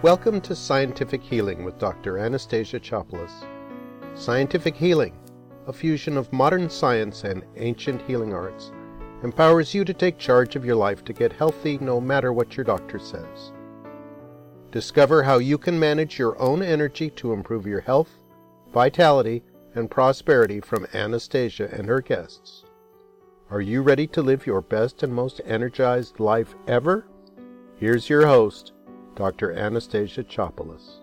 Welcome to Scientific Healing with Dr. Anastasia Chopelas. Scientific Healing, a fusion of modern science and ancient healing arts, empowers you to take charge of your life to get healthy no matter what your doctor says. Discover how you can manage your own energy to improve your health, vitality, and prosperity from Anastasia and her guests. Are you ready to live your best and most energized life ever? Here's your host, Dr. Anastasia Chopelas.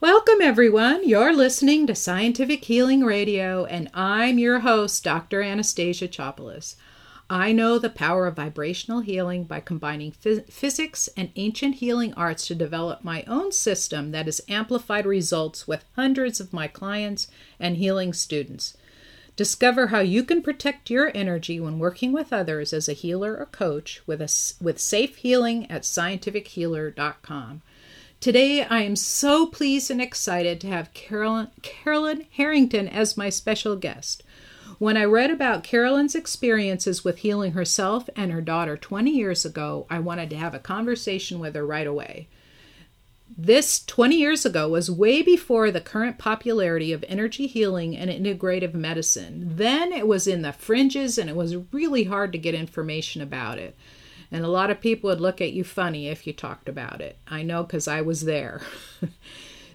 Welcome, everyone. You're listening to Scientific Healing Radio, and I'm your host, Dr. Anastasia Chopelas. I know the power of vibrational healing by combining phys- physics and ancient healing arts to develop my own system that has amplified results with hundreds of my clients and healing students. Discover how you can protect your energy when working with others as a healer or coach with, a, with safe healing at scientifichealer.com. Today, I am so pleased and excited to have Carolyn, Carolyn Harrington as my special guest. When I read about Carolyn's experiences with healing herself and her daughter 20 years ago, I wanted to have a conversation with her right away. This 20 years ago was way before the current popularity of energy healing and integrative medicine. Then it was in the fringes and it was really hard to get information about it. And a lot of people would look at you funny if you talked about it. I know because I was there.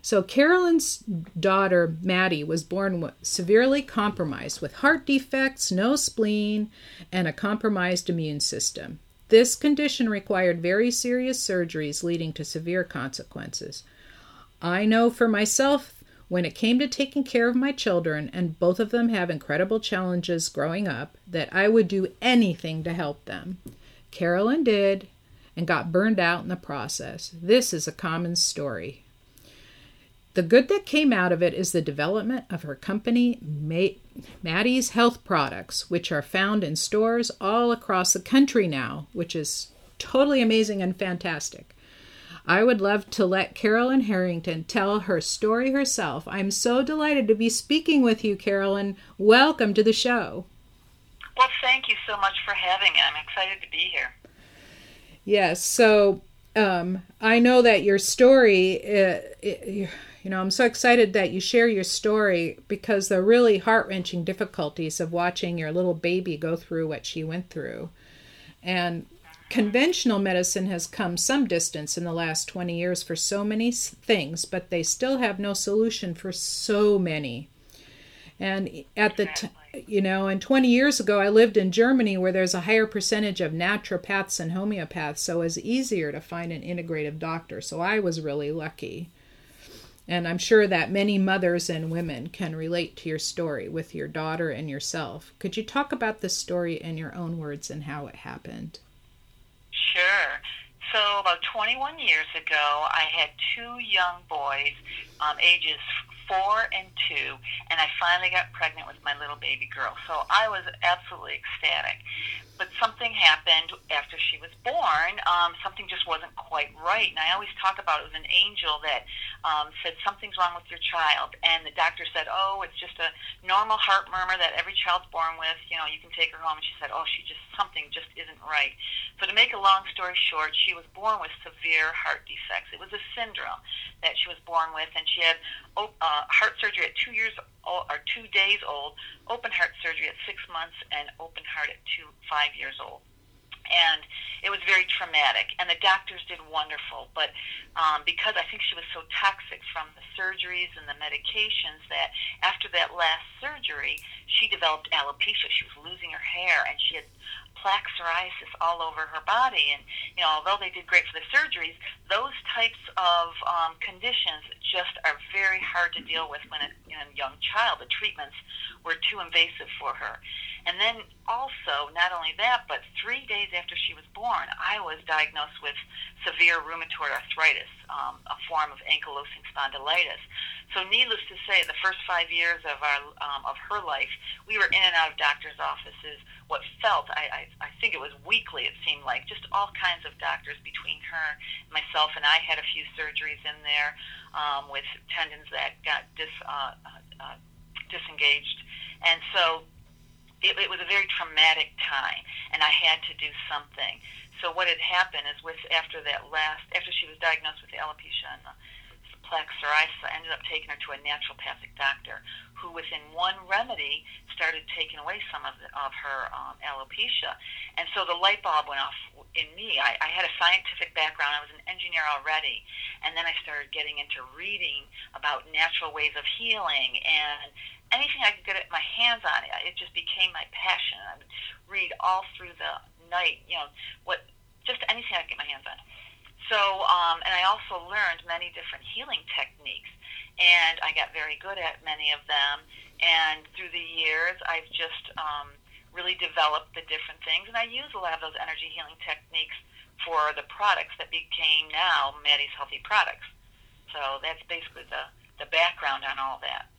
So Carolyn's daughter, Maty, was born severely compromised with heart defects, no spleen, and a compromised immune system. This condition required very serious surgeries, leading to severe consequences. I know for myself, when it came to taking care of my children, and both of them have incredible challenges growing up, that I would do anything to help them. Carolyn did and got burned out in the process. This is a common story. The good that came out of it is the development of her company, Maty's Health Products, which are found in stores all across the country now, which is totally amazing and fantastic. I would love to let Carolyn Harrington tell her story herself. I'm so delighted to be speaking with you, Carolyn. Welcome to the show. Well, thank you so much for having me. I'm excited to be here. Yes, so um, I know that your story, uh, it, you know, I'm so excited that you share your story because the really heart wrenching difficulties of watching your little baby go through what she went through. And conventional medicine has come some distance in the last 20 years for so many things, but they still have no solution for so many. And at the t- you know, and 20 years ago, I lived in Germany where there's a higher percentage of naturopaths and homeopaths, so it was easier to find an integrative doctor. So I was really lucky. And I'm sure that many mothers and women can relate to your story with your daughter and yourself. Could you talk about this story in your own words and how it happened? Sure. So, about 21 years ago, I had two young boys, um, ages four and two, and I finally got pregnant with my little baby girl. So I was absolutely ecstatic but something happened after she was born. Um, something just wasn't quite right. And I always talk about it was an angel that um, said something's wrong with your child, and the doctor said, "Oh, it's just a normal heart murmur that every child's born with. You know, you can take her home." And she said, "Oh, she just something just isn't right." So to make a long story short, she was born with severe heart defects. It was a syndrome that she was born with, and she had uh, heart surgery at two years old, or two days old, open heart surgery at six months, and open heart at two five years old and it was very traumatic. And the doctors did wonderful, but um, because I think she was so toxic from the surgeries and the medications, that after that last surgery, she developed alopecia. She was losing her hair, and she had plaque psoriasis all over her body. And you know, although they did great for the surgeries, those types of um, conditions just are very hard to deal with when a, in a young child. The treatments were too invasive for her. And then also, not only that, but three days after she was born, I was diagnosed with severe rheumatoid arthritis, um, a form of ankylosing spondylitis. So, needless to say, the first five years of our um, of her life, we were in and out of doctors' offices. What felt, I, I, I think it was weekly. It seemed like just all kinds of doctors between her, myself, and I had a few surgeries in there um, with tendons that got dis, uh, uh, disengaged, and so it, it was a very traumatic time, and I had to do something. So what had happened is with after that last after she was diagnosed with alopecia and the plaque psoriasis, I ended up taking her to a naturopathic doctor who, within one remedy, started taking away some of, the, of her um, alopecia. And so the light bulb went off in me. I, I had a scientific background. I was an engineer already. And then I started getting into reading about natural ways of healing and anything I could get my hands on. It just became my passion. I would read all through the night, you know, what just anything I could get my hands on. So, um, and I also learned many different healing techniques, and I got very good at many of them. And through the years, I've just um, really developed the different things, and I use a lot of those energy healing techniques for the products that became now Maty's Healthy Products. So that's basically the, the background on all that.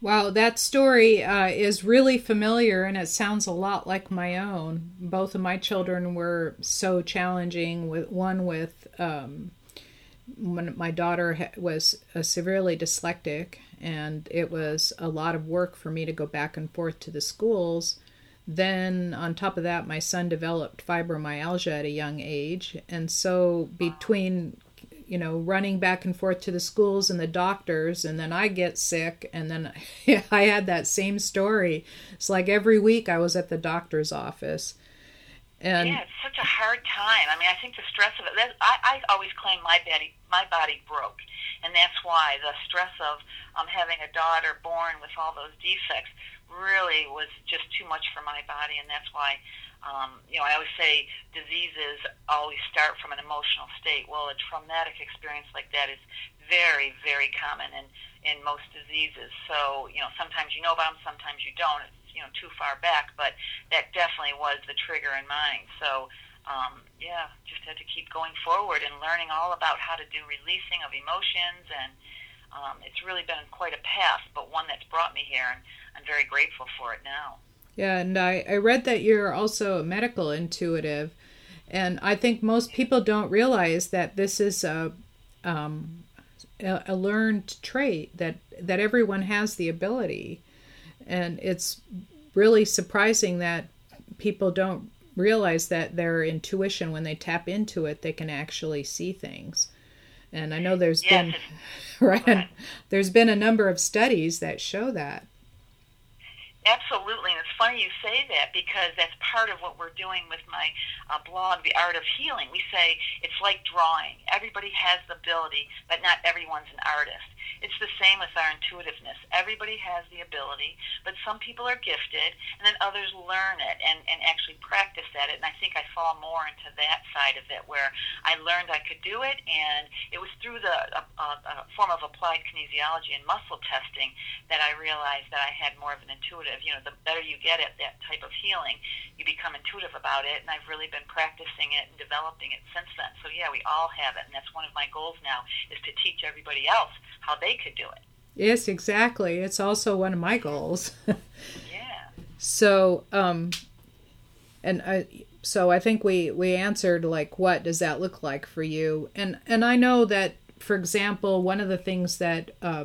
Wow, that story uh, is really familiar and it sounds a lot like my own. Both of my children were so challenging. With one with um, when my daughter was uh, severely dyslexic, and it was a lot of work for me to go back and forth to the schools. Then, on top of that, my son developed fibromyalgia at a young age, and so between you know, running back and forth to the schools and the doctors, and then I get sick, and then I had that same story. It's like every week I was at the doctor's office. And yeah, it's such a hard time. I mean, I think the stress of it. That, I, I always claim my body, my body broke, and that's why the stress of um, having a daughter born with all those defects really was just too much for my body, and that's why um, you know, I always say diseases always start from an emotional state. Well, a traumatic experience like that is very, very common in, in most diseases. So, you know, sometimes you know about them, sometimes you don't. It's, you know, too far back, but that definitely was the trigger in mine. So, um, yeah, just had to keep going forward and learning all about how to do releasing of emotions. And um, it's really been quite a path, but one that's brought me here, and I'm very grateful for it now. Yeah, and I, I read that you're also a medical intuitive. And I think most people don't realize that this is a, um, a, learned trait, that, that everyone has the ability. And it's really surprising that people don't realize that their intuition, when they tap into it, they can actually see things. And I know there's yes. been right, there's been a number of studies that show that. Absolutely, and it's funny you say that because that's part of what we're doing with my uh, blog, The Art of Healing. We say it's like drawing. Everybody has the ability, but not everyone's an artist. It's the same with our intuitiveness. Everybody has the ability, but some people are gifted, and then others learn it and, and actually practice at it. And I think I fall more into that side of it, where I learned I could do it, and it was through the a, a, a form of applied kinesiology and muscle testing that I realized that I had more of an intuitive. You know, the better you get at that type of healing, you become intuitive about it, and I've really been practicing it and developing it since then. So yeah, we all have it, and that's one of my goals now is to teach everybody else how they could do it. Yes, exactly. It's also one of my goals. yeah. So, um, and I, so I think we we answered like, what does that look like for you? And and I know that, for example, one of the things that uh,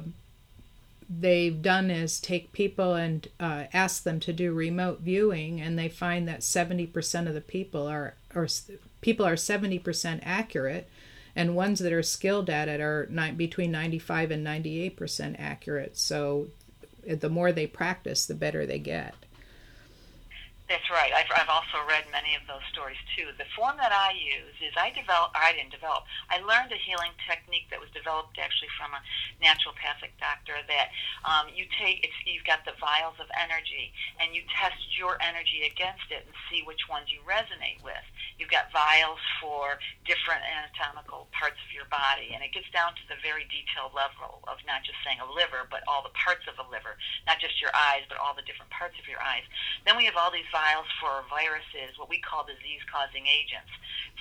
they've done is take people and uh, ask them to do remote viewing, and they find that seventy percent of the people are or people are seventy percent accurate and ones that are skilled at it are between 95 and 98 percent accurate. So the more they practice the better they get that's right. I've, I've also read many of those stories too. The form that I use is I develop. I didn't develop. I learned a healing technique that was developed actually from a naturopathic doctor. That um, you take. It's you've got the vials of energy, and you test your energy against it and see which ones you resonate with. You've got vials for different anatomical parts of your body, and it gets down to the very detailed level of not just saying a liver, but all the parts of a liver, not just your eyes, but all the different parts of your eyes. Then we have all these vials for viruses, what we call disease-causing agents,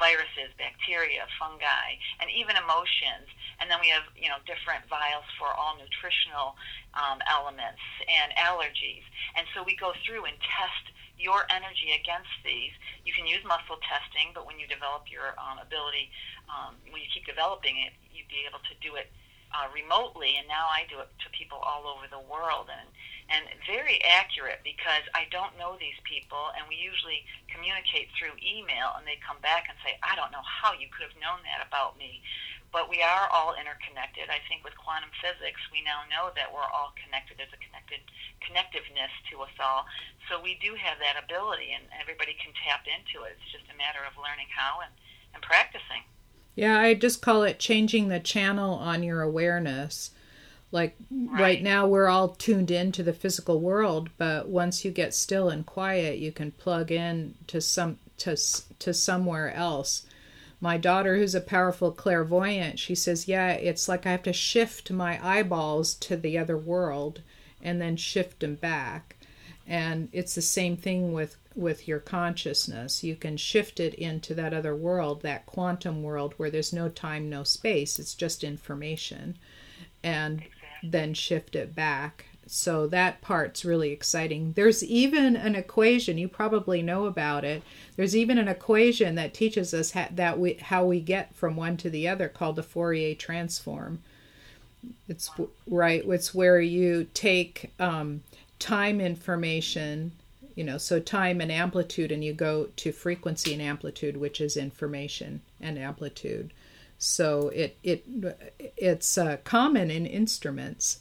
viruses, bacteria, fungi, and even emotions. And then we have, you know, different vials for all nutritional um, elements and allergies. And so we go through and test your energy against these. You can use muscle testing, but when you develop your um, ability, um, when you keep developing it, you'd be able to do it uh, remotely, and now I do it to people all over the world, and and very accurate because I don't know these people, and we usually communicate through email, and they come back and say, I don't know how you could have known that about me, but we are all interconnected. I think with quantum physics, we now know that we're all connected. There's a connected connectiveness to us all, so we do have that ability, and everybody can tap into it. It's just a matter of learning how and, and practicing. Yeah, I just call it changing the channel on your awareness. Like right. right. now, we're all tuned into the physical world, but once you get still and quiet, you can plug in to some to to somewhere else. My daughter, who's a powerful clairvoyant, she says, "Yeah, it's like I have to shift my eyeballs to the other world, and then shift them back." And it's the same thing with with your consciousness. You can shift it into that other world, that quantum world where there's no time, no space. It's just information. And then shift it back. So that part's really exciting. There's even an equation, you probably know about it. There's even an equation that teaches us ha- that we how we get from one to the other called the Fourier transform. It's right, it's where you take um, time information you know so time and amplitude and you go to frequency and amplitude which is information and amplitude so it it it's uh, common in instruments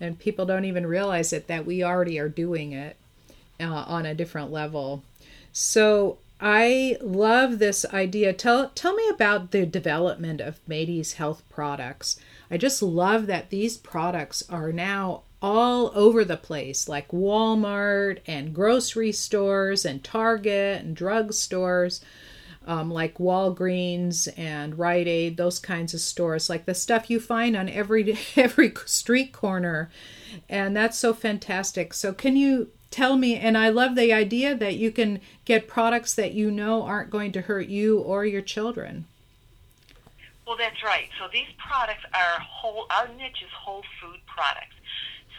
and people don't even realize it that we already are doing it uh, on a different level so I love this idea. Tell tell me about the development of Maty's Health products. I just love that these products are now all over the place, like Walmart and grocery stores and Target and drug stores, um, like Walgreens and Rite Aid, those kinds of stores, like the stuff you find on every every street corner, and that's so fantastic. So, can you tell me? And I love the idea that you can get products that you know aren't going to hurt you or your children. Well, that's right. So these products are whole. Our niche is whole food products.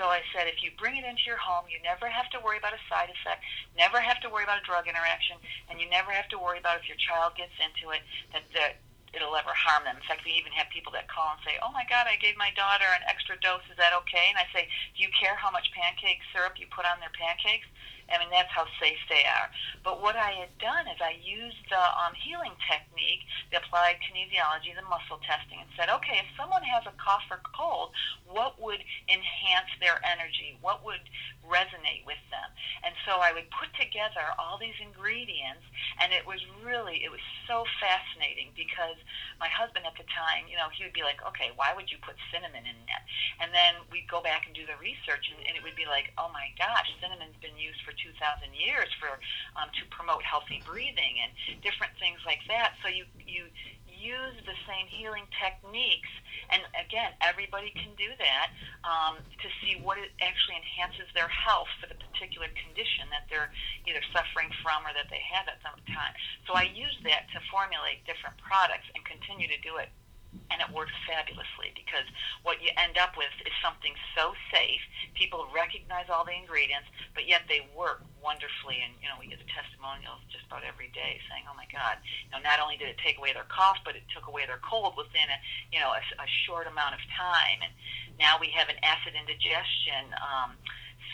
So I said, if you bring it into your home, you never have to worry about a side effect, never have to worry about a drug interaction, and you never have to worry about if your child gets into it that, that it'll ever harm them. In fact, we even have people that call and say, "Oh my God, I gave my daughter an extra dose. Is that okay?" And I say, "Do you care how much pancake syrup you put on their pancakes?" I mean, that's how safe they are. But what I had done is I used the um, healing technique, the applied kinesiology, the muscle testing, and said, okay, if someone has a cough or cold, what would enhance their energy? What would resonate with them? And so I would put together all these ingredients, and it was really, it was so fascinating because my husband at the time, you know, he would be like, okay, why would you put cinnamon in that? And then we'd go back and do the research, and, and it would be like, oh my gosh, cinnamon's been used for 2,000 years for um, to promote healthy breathing and different things like that. So you you use the same healing techniques, and again, everybody can do that um, to see what it actually enhances their health for the particular condition that they're either suffering from or that they have at some time. So I use that to formulate different products and continue to do it and it works fabulously because what you end up with is something so safe. People recognize all the ingredients, but yet they work wonderfully. And you know, we get the testimonials just about every day saying, "Oh my God, you know, not only did it take away their cough, but it took away their cold within a you know a, a short amount of time." And now we have an acid indigestion. Um,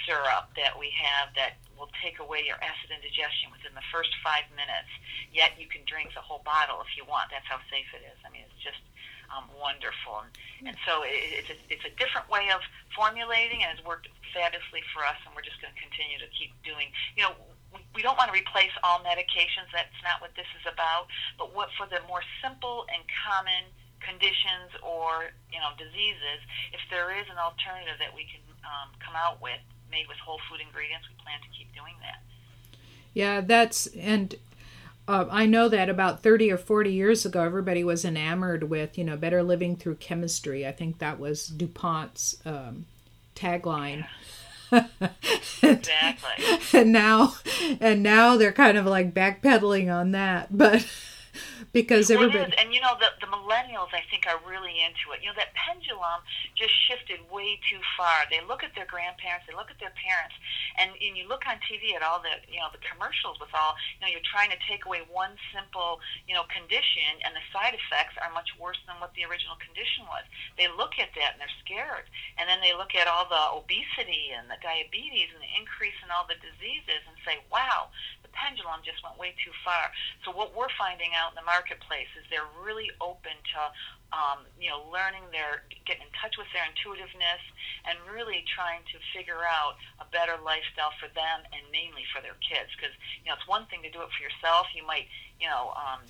syrup that we have that will take away your acid indigestion within the first five minutes. Yet you can drink the whole bottle if you want. That's how safe it is. I mean, it's just um, wonderful. And, so it, it's, a, it's a different way of formulating, and it's worked fabulously for us. And we're just going to continue to keep doing. You know, we don't want to replace all medications. That's not what this is about. But what for the more simple and common conditions or you know diseases, if there is an alternative that we can um, come out with made with whole food ingredients, we plan to keep doing that. Yeah, that's and uh, I know that about 30 or 40 years ago, everybody was enamored with, you know, better living through chemistry. I think that was DuPont's um, tagline. exactly. and now, and now they're kind of like backpedaling on that. But because everybody. And you know, the, the millennials, I think, are really into it. You know, that pendulum just shifted way too far. They look at their grandparents, they look at their parents, and, and you look on TV at all the, you know, the commercials with all, you know, you're trying to take away one simple, you know, condition, and the side effects are much worse than what the original condition was. They look at that and they're scared. And then they look at all the obesity and the diabetes and the increase in all the diseases and say, wow, the pendulum just went way too far. So what we're finding out in the marketplace is they're really open to, um, you know, learning their, getting in touch with their intuitiveness, and really trying to figure out a better lifestyle for them and mainly for their kids. Because you know, it's one thing to do it for yourself. You might, you know. Um,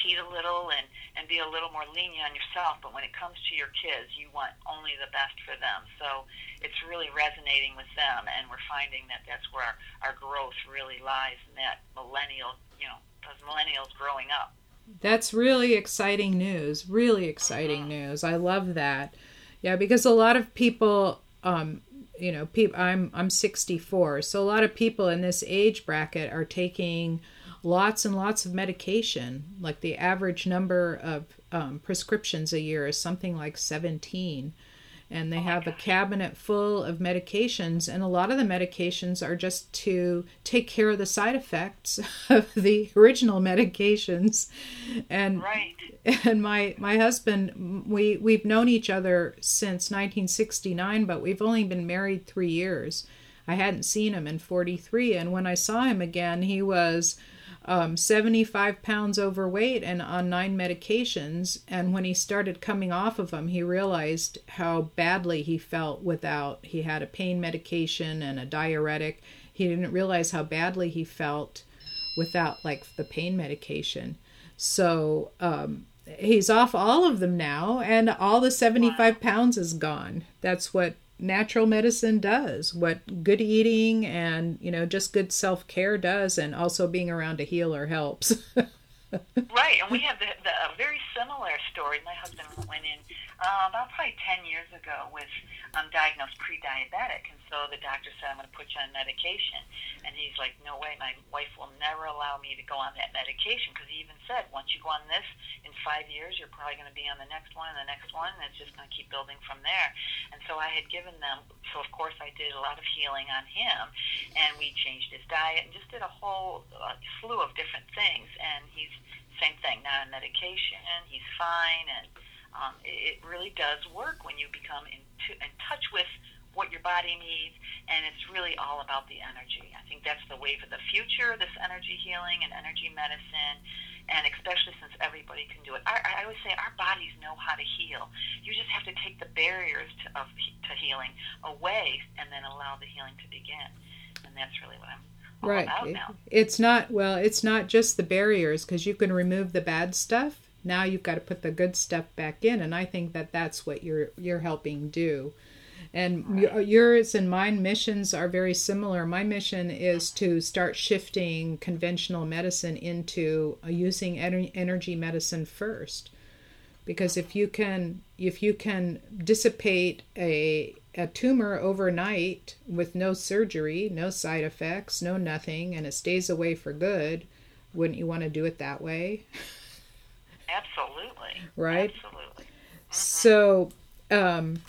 cheat a little and and be a little more lenient on yourself but when it comes to your kids you want only the best for them so it's really resonating with them and we're finding that that's where our, our growth really lies in that millennial you know those millennials growing up That's really exciting news. Really exciting Mhm. news. I love that. Yeah, because a lot of people, um, you know, peop I'm I'm 64, so a lot of people in this age bracket are taking lots and lots of medication. Like the average number of um, prescriptions a year is something like 17. And they Oh have a cabinet full of medications, and a lot of the medications are just to take care of the side effects of the original medications. And right and my my husband we we've known each other since 1969 but we've only been married 3 years i hadn't seen him in 43 and when i saw him again he was um, 75 pounds overweight and on nine medications. And when he started coming off of them he realized how badly he felt without he had a pain medication and a diuretic. He didn't realize how badly he felt without like the pain medication. So um, he's off all of them now, and all the 75 pounds is gone. That's what natural medicine does, what good eating and, you know, just good self care does, and also being around a healer helps. Right, and we have the, the, a very similar story. My husband went in uh, about probably 10 years ago with um, diagnosed pre-diabetic, and so the doctor said, I'm going to put you on medication. And he's like, no way, my wife will never allow me to go on that medication, because he even said, once you go on this, in five years, you're probably going to be on the next one and the next one, and it's just going to keep building from there. And so I had given them, so of course I did a lot of healing on him, and we changed his diet and just did a whole uh, slew of different things, and he's same thing, not on medication. He's fine, and um, it, really does work when you become in, to, in touch with what your body needs, and it's really all about the energy. I think that's the wave of the future, this energy healing and energy medicine, and especially since everybody can do it. I, I always say our bodies know how to heal. You just have to take the barriers to, of, to healing away and then allow the healing to begin. And that's really what I'm right. about It- now. it's not, well, it's not just the barriers because you can remove the bad stuff. Now you've got to put the good stuff back in, and I think that that's what you're you're helping do. And y- yours and mine missions are very similar. My mission is to start shifting conventional medicine into uh, using energy medicine first. Because if you can if you can dissipate a a tumor overnight with no surgery, no side effects, no nothing, and it stays away for good, wouldn't you want to do it that way? Absolutely. Right. Absolutely. So, um,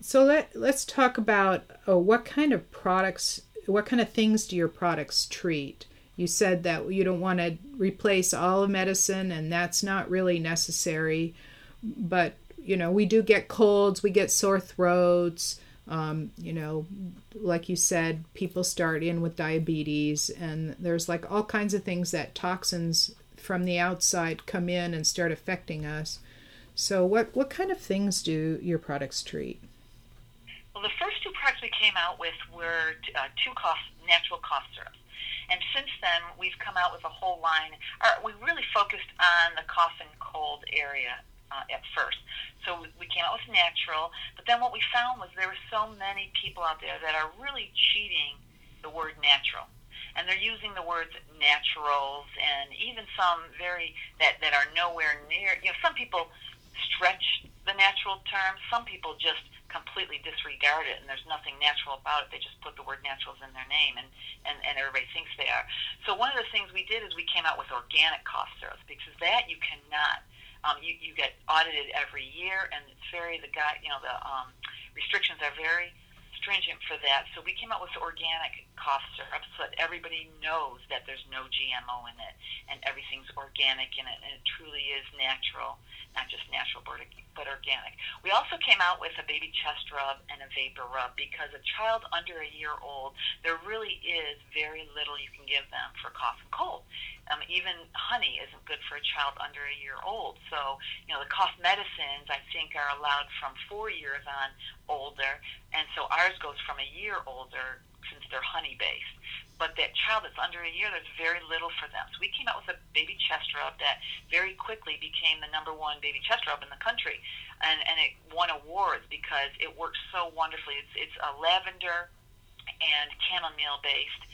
so let let's talk about uh, what kind of products, what kind of things do your products treat? You said that you don't want to replace all of medicine, and that's not really necessary. But you know, we do get colds, we get sore throats. Um, you know, like you said, people start in with diabetes, and there's like all kinds of things that toxins from the outside come in and start affecting us. So, what what kind of things do your products treat? Well, the first two products we came out with were uh, two cough, natural cough syrups. And since then, we've come out with a whole line. Or we really focused on the cough and cold area uh, at first. So we- came out with natural. But then what we found was there were so many people out there that are really cheating the word natural. And they're using the words naturals and even some very, that, that are nowhere near, you know, some people stretch the natural term. Some people just completely disregard it and there's nothing natural about it. They just put the word naturals in their name and, and, and everybody thinks they are. So one of the things we did is we came out with organic cough syrups because that you cannot. Um, you, you get audited every year and it's very, the guy, you know, the um, restrictions are very stringent for that. So we came out with organic cough syrup so that everybody knows that there's no GMO in it and everything's organic in it and it truly is natural, not just natural but, organic. We also came out with a baby chest rub and a vapor rub because a child under a year old, there really is very little you can give them for cough and cold. Um, even honey isn't good for a child under a year old. So, you know, the cough medicines I think are allowed from four years on older, and so ours goes from a year older since they're honey based. But that child that's under a year, there's very little for them. So we came out with a baby chest rub that very quickly became the number one baby chest rub in the country, and and it won awards because it works so wonderfully. It's it's a lavender and chamomile based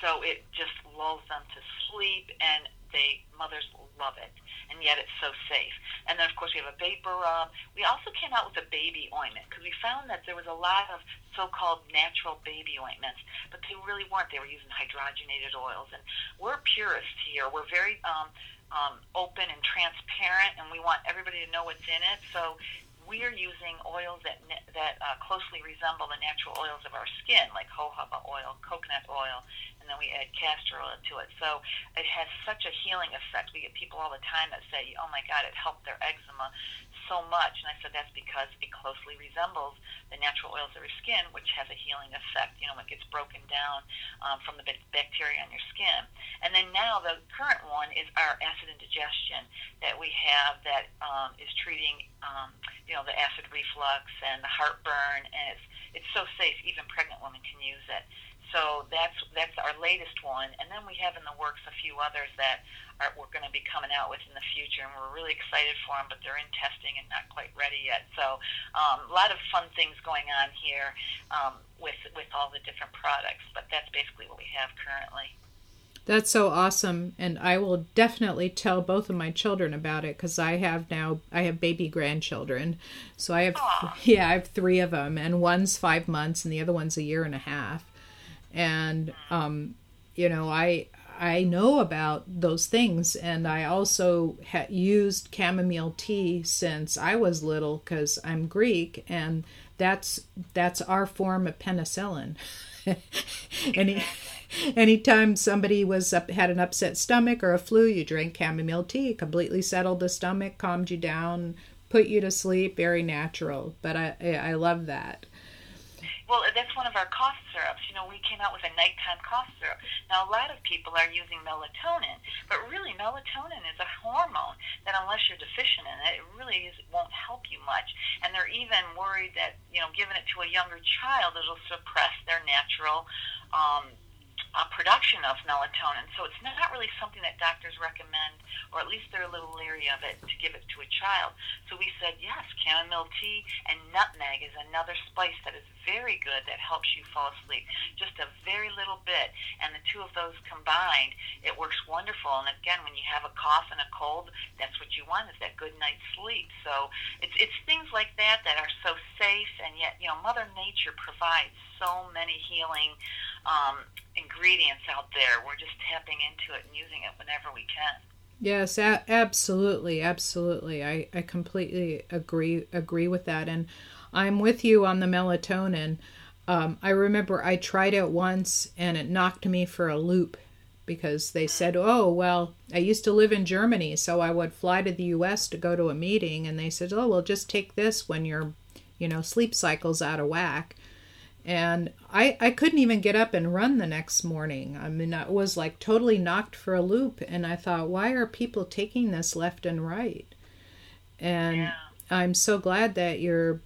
so it just lulls them to sleep, and they mothers love it, and yet it's so safe. And then of course we have a vapor rub. We also came out with a baby ointment because we found that there was a lot of so-called natural baby ointments, but they really weren't. They were using hydrogenated oils, and we're purists here. We're very um, um, open and transparent, and we want everybody to know what's in it. So we are using oils that that uh, closely resemble the natural oils of our skin, like jojoba oil, coconut oil, then we add castor oil to it. So it has such a healing effect. We get people all the time that say, "Oh my God, it helped their eczema so much," and I said that's because it closely resembles the natural oils of your skin, which has a healing effect. You know, when it gets broken down um, from the bacteria on your skin. And then now the current one is our acid indigestion that we have that um, is treating. Um, you know, the acid reflux and the heartburn, and it's it's so safe. Even pregnant women can use it. So that's that's our latest one, and then we have in the works a few others that are, we're going to be coming out with in the future, and we're really excited for them. But they're in testing and not quite ready yet. So um, a lot of fun things going on here um, with with all the different products. But that's basically what we have currently. That's so awesome. And I will definitely tell both of my children about it because I have now, I have baby grandchildren. So I have, Aww. yeah, I have three of them, and one's five months and the other one's a year and a half. And, um, you know, I, I know about those things, and I also used chamomile tea since I was little because I'm Greek, and that's that's our form of penicillin. Any anytime somebody was up, had an upset stomach or a flu, you drank chamomile tea, completely settled the stomach, calmed you down, put you to sleep. Very natural, but I I love that. Well, that's one of our cough syrups. You know, we came out with a nighttime cough syrup. Now, a lot of people are using melatonin, but really, melatonin is a hormone that, unless you're deficient in it, it really is, won't help you much. And they're even worried that, you know, giving it to a younger child, it'll suppress their natural um, uh, production of melatonin. So it's not really something that doctors recommend, or at least they're a little leery of it to give it to a child. So we said, yes, chamomile tea and nutmeg is another spice that is very good that helps you fall asleep. Just a very little bit. And the two of those combined, it works wonderful. And again, when you have a cough and a cold, that's what you want is that good night's sleep. So it's, it's things like that that are so safe, and yet, you know, Mother Nature provides so many healing um, ingredients out there. We're just tapping into it and using it whenever we can. Yes, a- absolutely, absolutely. I, I completely agree agree with that, and I'm with you on the melatonin. Um, I remember I tried it once and it knocked me for a loop because they said, "Oh, well, I used to live in Germany, so I would fly to the U.S. to go to a meeting," and they said, "Oh, well, just take this when your, you know, sleep cycle's out of whack." And I I couldn't even get up and run the next morning. I mean, I was like totally knocked for a loop, and I thought, why are people taking this left and right? And Yeah. I'm so glad that you're,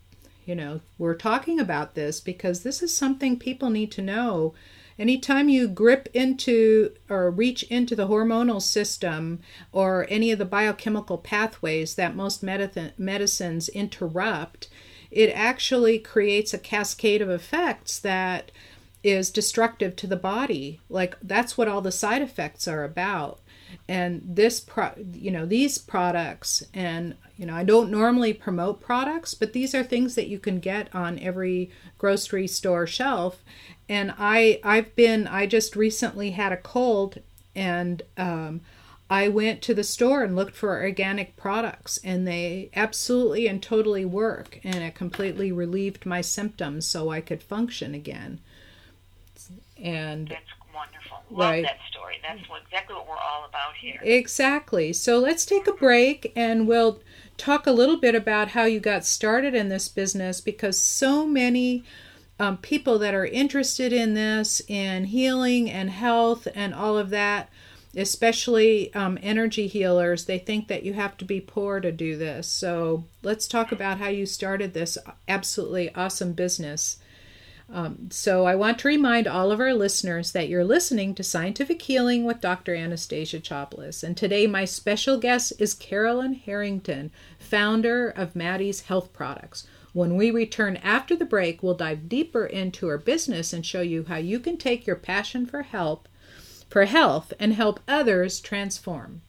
you know, we're talking about this because this is something people need to know. Anytime you grip into or reach into the hormonal system or any of the biochemical pathways that most medicine, medicines interrupt, it actually creates a cascade of effects that is destructive to the body. Like that's what all the side effects are about. and this pro you know these products and you know i don't normally promote products but these are things that you can get on every grocery store shelf and i i've been i just recently had a cold and um, i went to the store and looked for organic products and they absolutely and totally work and it completely relieved my symptoms so i could function again and That's wonderful. Love Right. that story. That's what, exactly what we're all about here. Exactly. So let's take a break and we'll talk a little bit about how you got started in this business because so many um, people that are interested in this, in healing and health and all of that, especially um, energy healers, they think that you have to be poor to do this. So let's talk about how you started this absolutely awesome business. Um, so, I want to remind all of our listeners that you're listening to Scientific Healing with Dr. Anastasia Chopelas. And today, my special guest is Carolyn Harrington, founder of Maty's Health Products. When we return after the break, we'll dive deeper into her business and show you how you can take your passion for help, for health, and help others transform.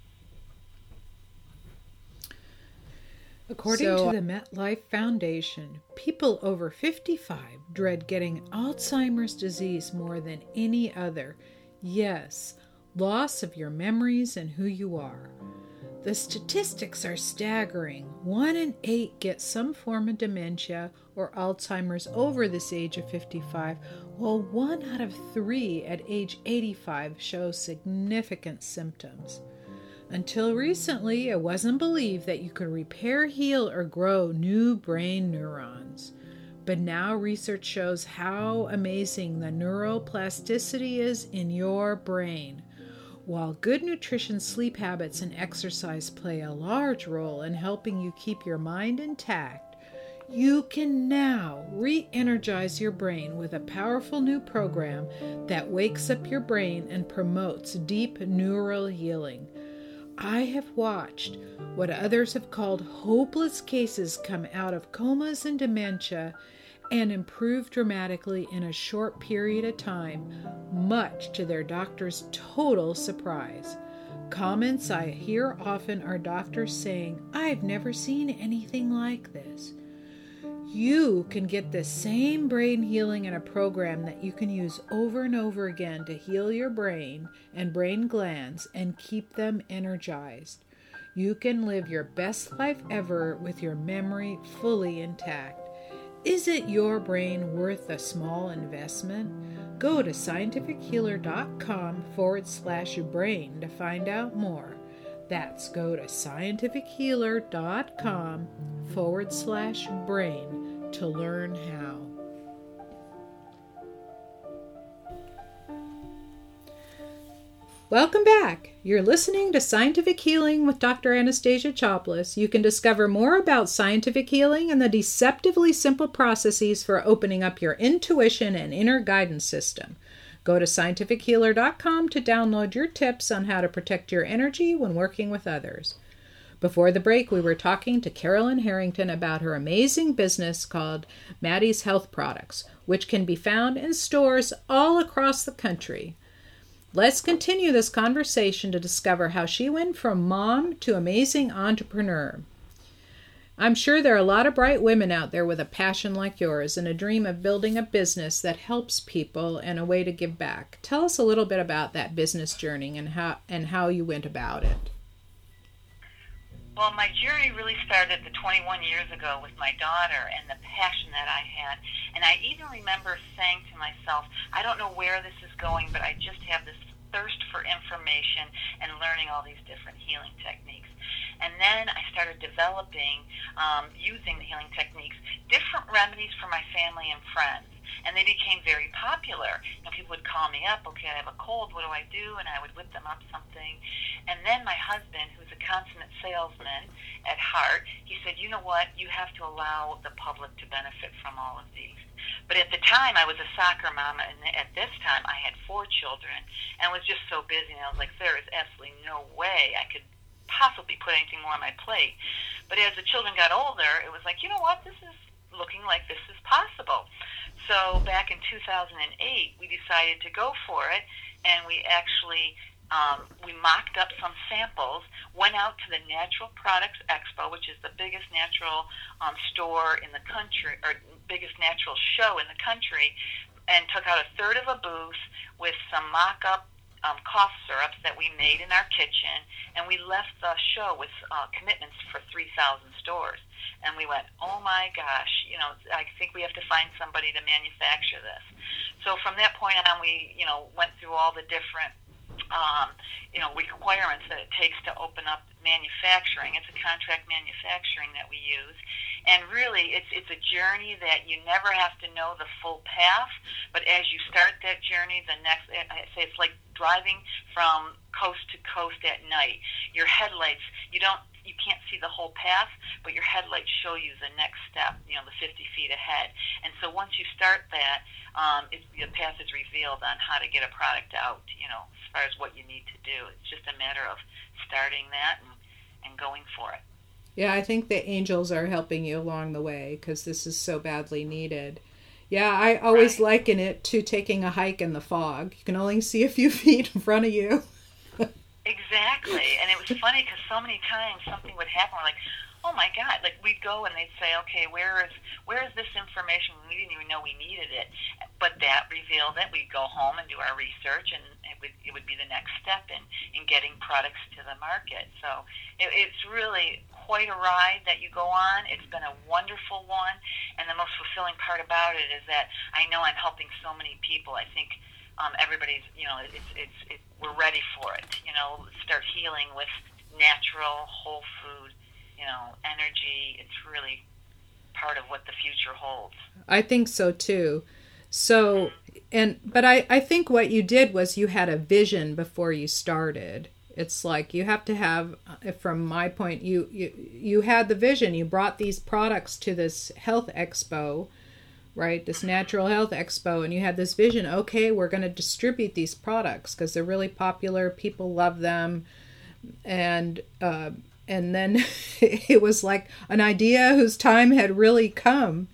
According So- to the MetLife Foundation, people over 55 dread getting Alzheimer's disease more than any other. Yes, loss of your memories and who you are. The statistics are staggering. One in eight get some form of dementia or Alzheimer's over this age of 55, while one out of three at age 85 shows significant symptoms. Until recently, it wasn't believed that you could repair, heal, or grow new brain neurons. But now research shows how amazing the neuroplasticity is in your brain. While good nutrition, sleep habits, and exercise play a large role in helping you keep your mind intact, you can now re energize your brain with a powerful new program that wakes up your brain and promotes deep neural healing. I have watched what others have called hopeless cases come out of comas and dementia and improve dramatically in a short period of time, much to their doctor's total surprise. Comments I hear often are doctors saying, I've never seen anything like this. You can get the same brain healing in a program that you can use over and over again to heal your brain and brain glands and keep them energized. You can live your best life ever with your memory fully intact. Is it your brain worth a small investment? Go to scientifichealer.com forward slash brain to find out more. That's go to scientifichealer.com forward slash brain to learn how. Welcome back. You're listening to Scientific Healing with Dr. Anastasia Chopelas. You can discover more about scientific healing and the deceptively simple processes for opening up your intuition and inner guidance system. Go to scientifichealer.com to download your tips on how to protect your energy when working with others. Before the break, we were talking to Carolyn Harrington about her amazing business called Maty's Health Products, which can be found in stores all across the country. Let's continue this conversation to discover how she went from mom to amazing entrepreneur. I'm sure there are a lot of bright women out there with a passion like yours and a dream of building a business that helps people and a way to give back. Tell us a little bit about that business journey and how and how you went about it. Well, my journey really started the 21 years ago with my daughter and the passion that I had. And I even remember saying to myself, I don't know where this is going, but I just have this thirst for information and learning all these different healing techniques. And then I started developing, um, using the healing techniques, different remedies for my family and friends. And they became very popular. You know, people would call me up, okay, I have a cold, what do I do? And I would whip them up something. And then my husband, who's a consummate salesman at heart, he said, you know what, you have to allow the public to benefit from all of these. But at the time, I was a soccer mom, and at this time, I had four children, and was just so busy. And I was like, there is absolutely no way I could possibly put anything more on my plate. But as the children got older, it was like, you know what, this is looking like this is possible. So back in 2008, we decided to go for it, and we actually um, we mocked up some samples, went out to the Natural Products Expo, which is the biggest natural um, store in the country, or biggest natural show in the country, and took out a third of a booth with some mock up um, cough syrups that we made in our kitchen, and we left the show with uh, commitments for 3,000 stores. And we went, oh my gosh, you know, I think we have to find somebody to manufacture this. So from that point on, we, you know, went through all the different um, you know, requirements that it takes to open up manufacturing. It's a contract manufacturing that we use. And really, it's, it's a journey that you never have to know the full path, but as you start that journey, the next, I say it's like driving from coast to coast at night. Your headlights, you don't you can't see the whole path, but your headlights show you the next step, you know, the 50 feet ahead. And so once you start that, um, it, the path is revealed on how to get a product out, you know, as far as what you need to do. It's just a matter of starting that and, and going for it. Yeah, I think the angels are helping you along the way because this is so badly needed. Yeah, I always right. liken it to taking a hike in the fog. You can only see a few feet in front of you. Exactly, and it was funny because so many times something would happen. We're like, "Oh my God!" Like we'd go and they'd say, "Okay, where is where is this information?" We didn't even know we needed it, but that revealed it. We'd go home and do our research, and it would it would be the next step in in getting products to the market. So it, it's really quite a ride that you go on. It's been a wonderful one, and the most fulfilling part about it is that I know I'm helping so many people. I think um, everybody's, you know, it's, it's, it, we're ready for it. You know, start healing with natural, whole food, you know, energy. It's really part of what the future holds. I think so too. So, and, but I, I think what you did was you had a vision before you started. It's like you have to have, uh, from my point, you, you, you had the vision. You brought these products to this health expo right? This natural health expo, and you had this vision okay, we're going to distribute these products because they're really popular, people love them. And, uh, and then it was like an idea whose time had really come.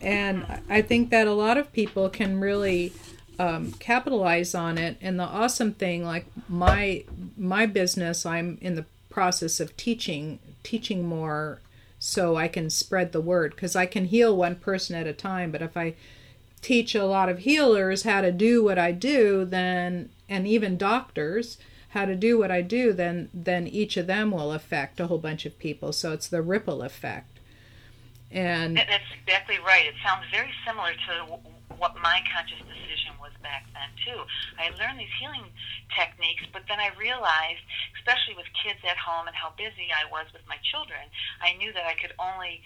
And I think that a lot of people can really um, capitalize on it. And the awesome thing, like my my business, I'm in the process of teaching teaching more so I can spread the word because I can heal one person at a time. But if I teach a lot of healers how to do what I do, then, and even doctors, how to do what I do, then then each of them will affect a whole bunch of people. So it's the ripple effect. And that's exactly right. It sounds very similar to what my conscious decision was back then too. I learned these healing techniques, but then I realized, especially with kids at home and how busy I was with my children, I knew that I could only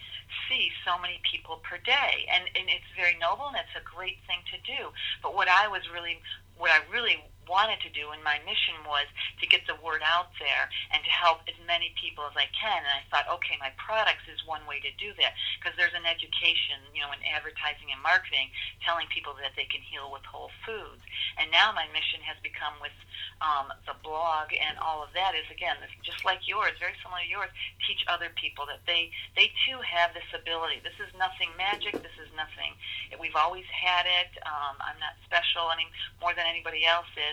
see so many people per day, and and it's very noble and it's a great thing to do. But what I was really, what I really wanted to do, and my mission was to get the word out there and to help as many people as I can. And I thought, okay, my products is one way to do that because there's an education, you know, in advertising and marketing, telling people that they can heal with whole foods. And now my mission has become with um, the blog and all of that is again, just like yours, very similar to yours. Teach other people that they they too have this ability. This is nothing magic. This is nothing. We've always had it. Um, I'm not special any more than anybody else is is,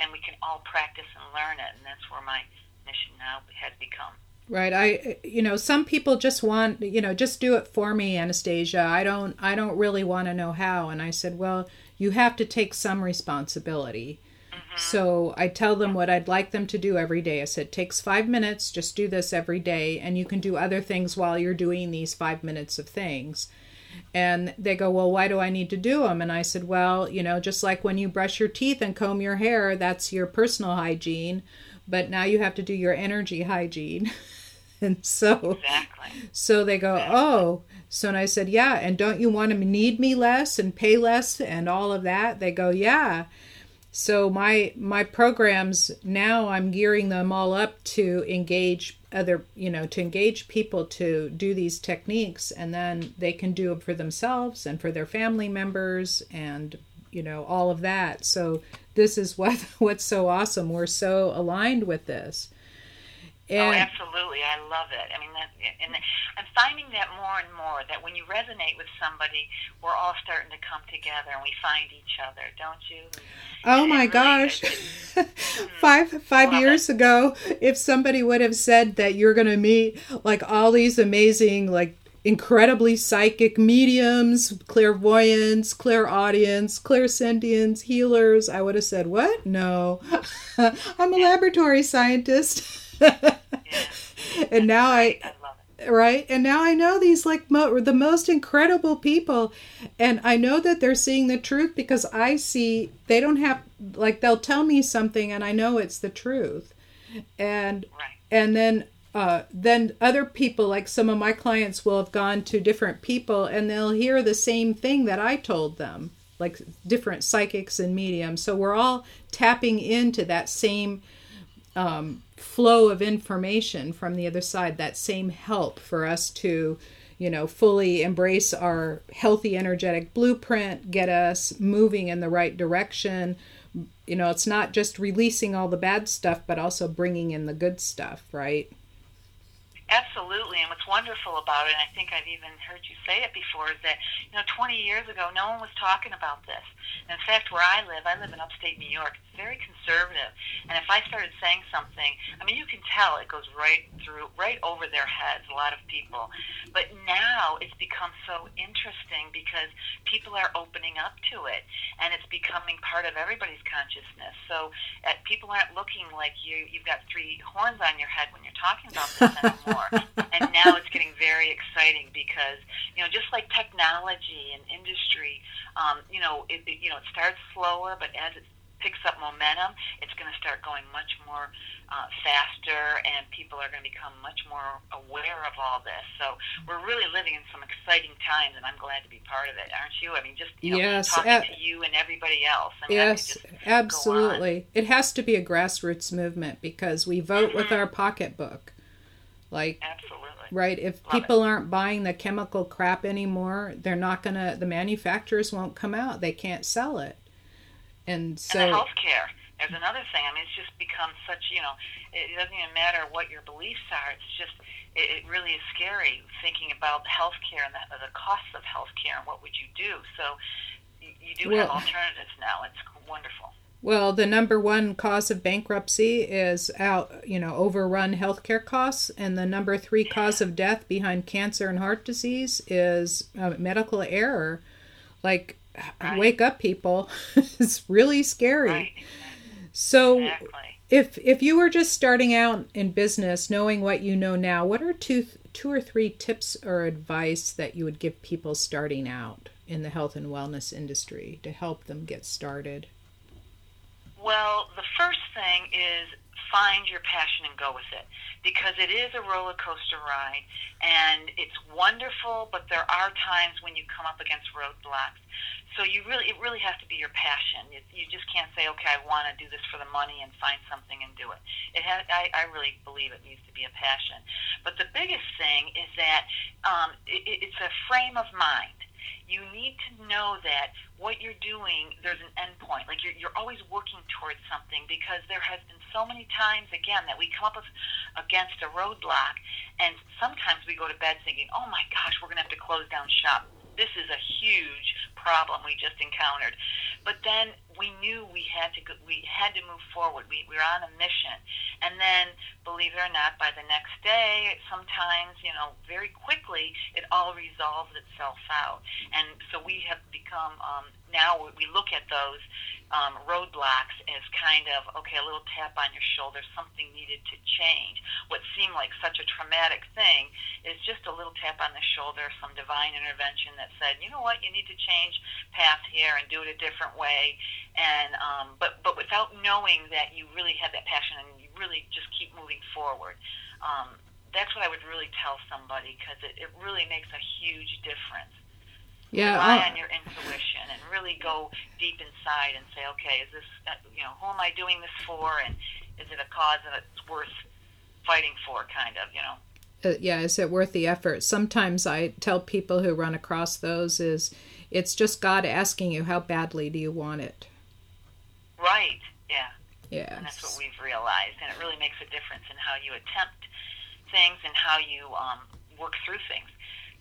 and, we can all practice and learn it. And that's where my mission now has become. Right. I, you know, some people just want, you know, just do it for me, Anastasia. I don't, I don't really want to know how. And I said, well, you have to take some responsibility. Mm-hmm. So I tell them what I'd like them to do every day. I said, takes five minutes, just do this every day, and you can do other things while you're doing these five minutes of things. And they go, Well, why do I need to do them? And I said, Well, you know, just like when you brush your teeth and comb your hair, that's your personal hygiene. But now you have to do your energy hygiene. and so, exactly. so they go, Oh, so and I said, Yeah. And don't you want to need me less and pay less and all of that? They go, Yeah so my my programs now i'm gearing them all up to engage other you know to engage people to do these techniques and then they can do it for themselves and for their family members and you know all of that. So this is what what's so awesome. We're so aligned with this Oh, and, oh, absolutely. I love it. I mean, that, and I'm finding that more and more that when you resonate with somebody, we're all starting to come together and we find each other, don't you? Oh my really, gosh. Five mm, five Love years ago, if somebody would have said that you're going to meet like all these amazing, like incredibly psychic mediums, clairvoyants, clairaudience, clairsentients, healers, I would have said, "What? No, I'm a laboratory scientist." and now I I right and now i know these like mo- the most incredible people and i know that they're seeing the truth because i see they don't have like they'll tell me something and i know it's the truth and Right. and then uh, then other people like some of my clients will have gone to different people and they'll hear the same thing that i told them like different psychics and mediums so we're all tapping into that same um, flow of information from the other side that same help for us to you know fully embrace our healthy energetic blueprint get us moving in the right direction. You know it's not just releasing all the bad stuff but also bringing in the good stuff right Absolutely, and what's wonderful about it, and I think I've even heard you say it before, is that you know, 20 years ago, no one was talking about this. And in fact, where I live, I live in upstate New York. It's very conservative, and if I started saying something, I mean, you can tell it goes right through, right over their heads. A lot of people, but now it's become so interesting because people are opening up to it, and it's becoming part of everybody's consciousness. So uh, people aren't looking like you, you've got three horns on your head when you're talking about this anymore. Because you know just like technology and industry, um, you know it, it you know it starts slower, but as it picks up momentum, it's going to start going much more uh, faster, and people are going to become much more aware of all this. So we're really living in some exciting times, and I'm glad to be part of it, aren't you? I mean, just you know, Yes, talking uh, to you and everybody else. I mean, yes just go on. absolutely it has to be a grassroots movement because we vote with our pocketbook like Absolutely. Right if Love it. people aren't buying the chemical crap anymore they're not gonna the manufacturers won't come out they can't sell it and and the so healthcare. There's another thing. I mean, it's just become such. You know, it doesn't even matter what your beliefs are. It's just, it, it really is scary thinking about healthcare and the, the costs of healthcare and what would you do. So, you, you do have alternatives now. It's wonderful. Well the number one cause of bankruptcy is out you know overrun healthcare costs and the number three cause of death behind cancer and heart disease is uh, medical error like Right. wake up people it's really scary Right. so Exactly. if if you were just starting out in business knowing what you know now what are two two or three tips or advice that you would give people starting out in the health and wellness industry to help them get started Well, the first thing is find your passion and go with it because it is a roller coaster ride and it's wonderful, but there are times when you come up against roadblocks. So you really, it really has to be your passion. You, you just can't say, okay, I want to do this for the money and find something and do it. It has, I, I really believe it needs to be a passion. But the biggest thing is that um, it, it's a frame of mind you need to know that what you're doing, there's an end point. Like you're, you're always working towards something because there has been so many times, again, that we come up with, against a roadblock and sometimes we go to bed thinking, oh my gosh, we're going to have to close down shop. This is a huge problem we just encountered. But then we knew we had to go, we had to move forward. We, we were on a mission. And then, believe it or not, by the next day, sometimes, you know, very quickly, it all resolves itself out. And so we have become, um, now we look at those um, roadblocks as kind of, okay, a little tap on your shoulder, something needed to change. What seemed like such a traumatic thing is just a little tap on the shoulder, some divine intervention that said, you know what, you need to change path here and do it a different way. And um, but but without knowing that you really have that passion and you really just keep moving forward. Um, that's what I would really tell somebody because it, it really makes a huge difference. Yeah Rely I'll- on your intuition and really go deep inside and say, okay, is this, uh, you know, who am I doing this for, and is it a cause that's worth fighting for, kind of, you know? uh, yeah is it worth the effort sometimes i tell people who run across those is it's just god asking you how badly do you want it Right. Yeah. yeah And that's what we've realized, and it really makes a difference in how you attempt things and how you um, work through things.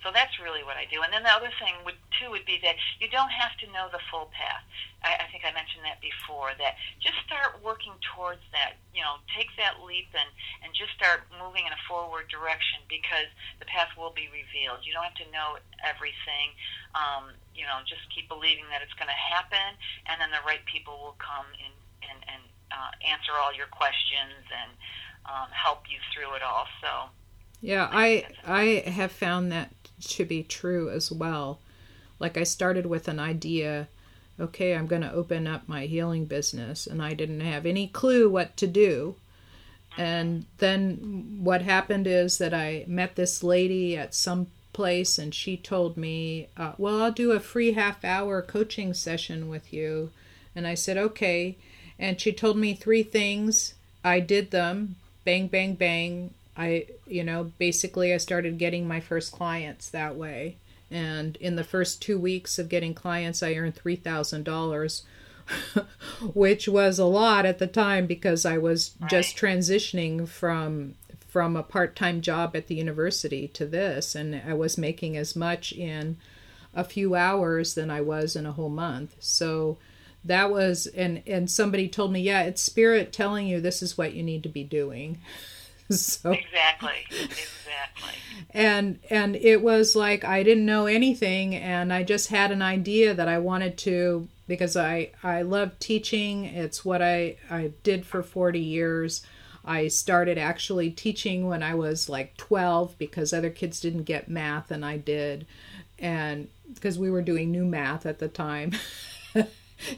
So that's really what I do. And then the other thing would too would be that you don't have to know the full path. I, I think I mentioned that before. That just start working towards that. You know, take that leap and and just start moving in a forward direction because the path will be revealed. You don't have to know everything. Um, you know, just keep believing that it's going to happen, and then the right people will come and and, and uh, answer all your questions and um, help you through it all. So. Yeah, I I have found that to be true as well. Like I started with an idea okay, I'm going to open up my healing business. And I didn't have any clue what to do. And then what happened is that I met this lady at some place and she told me, uh, Well, I'll do a free half hour coaching session with you. And I said, Okay. And she told me three things. I did them bang, bang, bang. I, you know, basically I started getting my first clients that way. And in the first two weeks of getting clients, I earned $3,000, which was a lot at the time because I was right. just transitioning from from a part-time job at the university to this and I was making as much in a few hours than I was in a whole month. So that was and and somebody told me, "Yeah, it's spirit telling you this is what you need to be doing." so exactly exactly. And and it was like i didn't know anything and i just had an idea that i wanted to because i i love teaching. It's what i i did for 40 years. I started actually teaching when i was like 12 because other kids didn't get math and i did. And because we were doing new math at the time.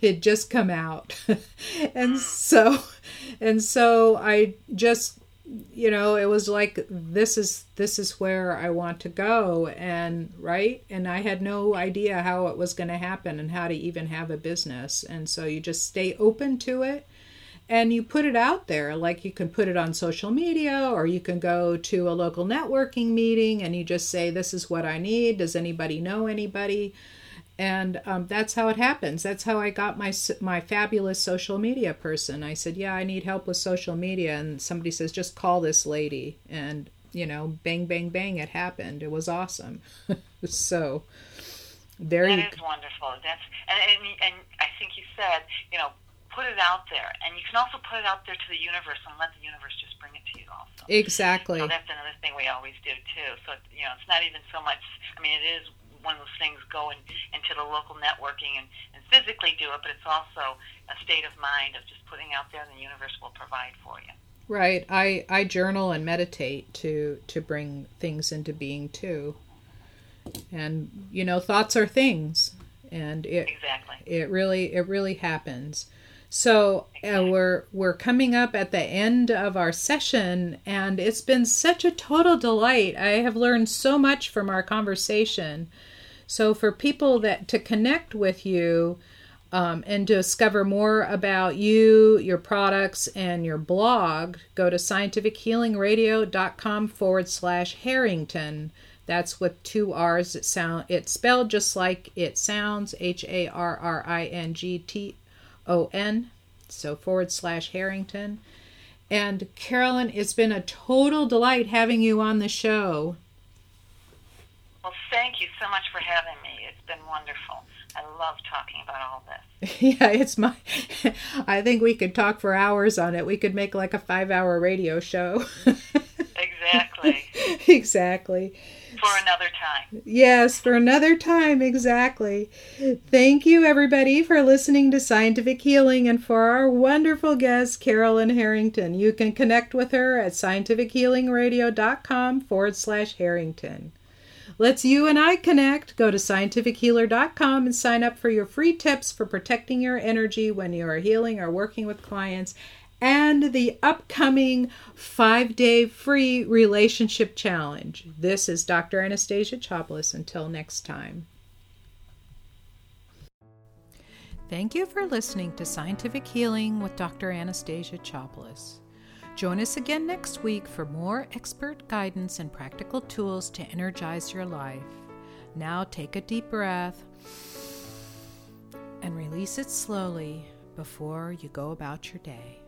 It just come out. And hmm. so and so i just you know it was like this is this is where i want to go. And right? And i had no idea how it was going to happen and how to even have a business. And so you just stay open to it. And you put it out there. Like you can put it on social media or you can go to a local networking meeting and you just say this is what i need. Does anybody know anybody and um, that's how it happens. That's how I got my my fabulous social media person. I said, "Yeah, I need help with social media," and somebody says, "Just call this lady," and you know, bang, bang, bang, it happened. It was awesome. so there that you. That is wonderful. That's and, and and I think you said, you know, put it out there, and you can also put it out there to the universe and let the universe just bring it to you. Also, exactly. So that's another thing we always do too. So you know, it's not even so much. I mean, it is one of those things go in, into the local networking and, and physically do it, but it's also a state of mind of just putting out there and the universe will provide for you. Right. I, I journal and meditate to to bring things into being too. And you know, thoughts are things and it exactly. it really it really happens. So uh, we're we're coming up at the end of our session, and it's been such a total delight. I have learned so much from our conversation. So for people that to connect with you um, and discover more about you, your products, and your blog, go to scientifichealingradio.com forward slash Harrington. That's with two R's. It sound it's spelled just like it sounds. H A R R I N G T O N, so forward slash Harrington. And Carolyn, it's been a total delight having you on the show. Well, thank you so much for having me. It's been wonderful. I love talking about all this. yeah, it's my. I think we could talk for hours on it. We could make like a five hour radio show. exactly. exactly for another time. Yes, for another time, exactly. Thank you, everybody, for listening to Scientific Healing and for our wonderful guest, Carolyn Harrington. You can connect with her at scientifichealingradio.com forward slash Harrington. Let's you and I connect. Go to scientifichealer.com and sign up for your free tips for protecting your energy when you are healing or working with clients and the upcoming five day free relationship challenge. This is Dr. Anastasia Chopelas. Until next time. Thank you for listening to Scientific Healing with Dr. Anastasia Chopelas. Join us again next week for more expert guidance and practical tools to energize your life. Now take a deep breath and release it slowly before you go about your day.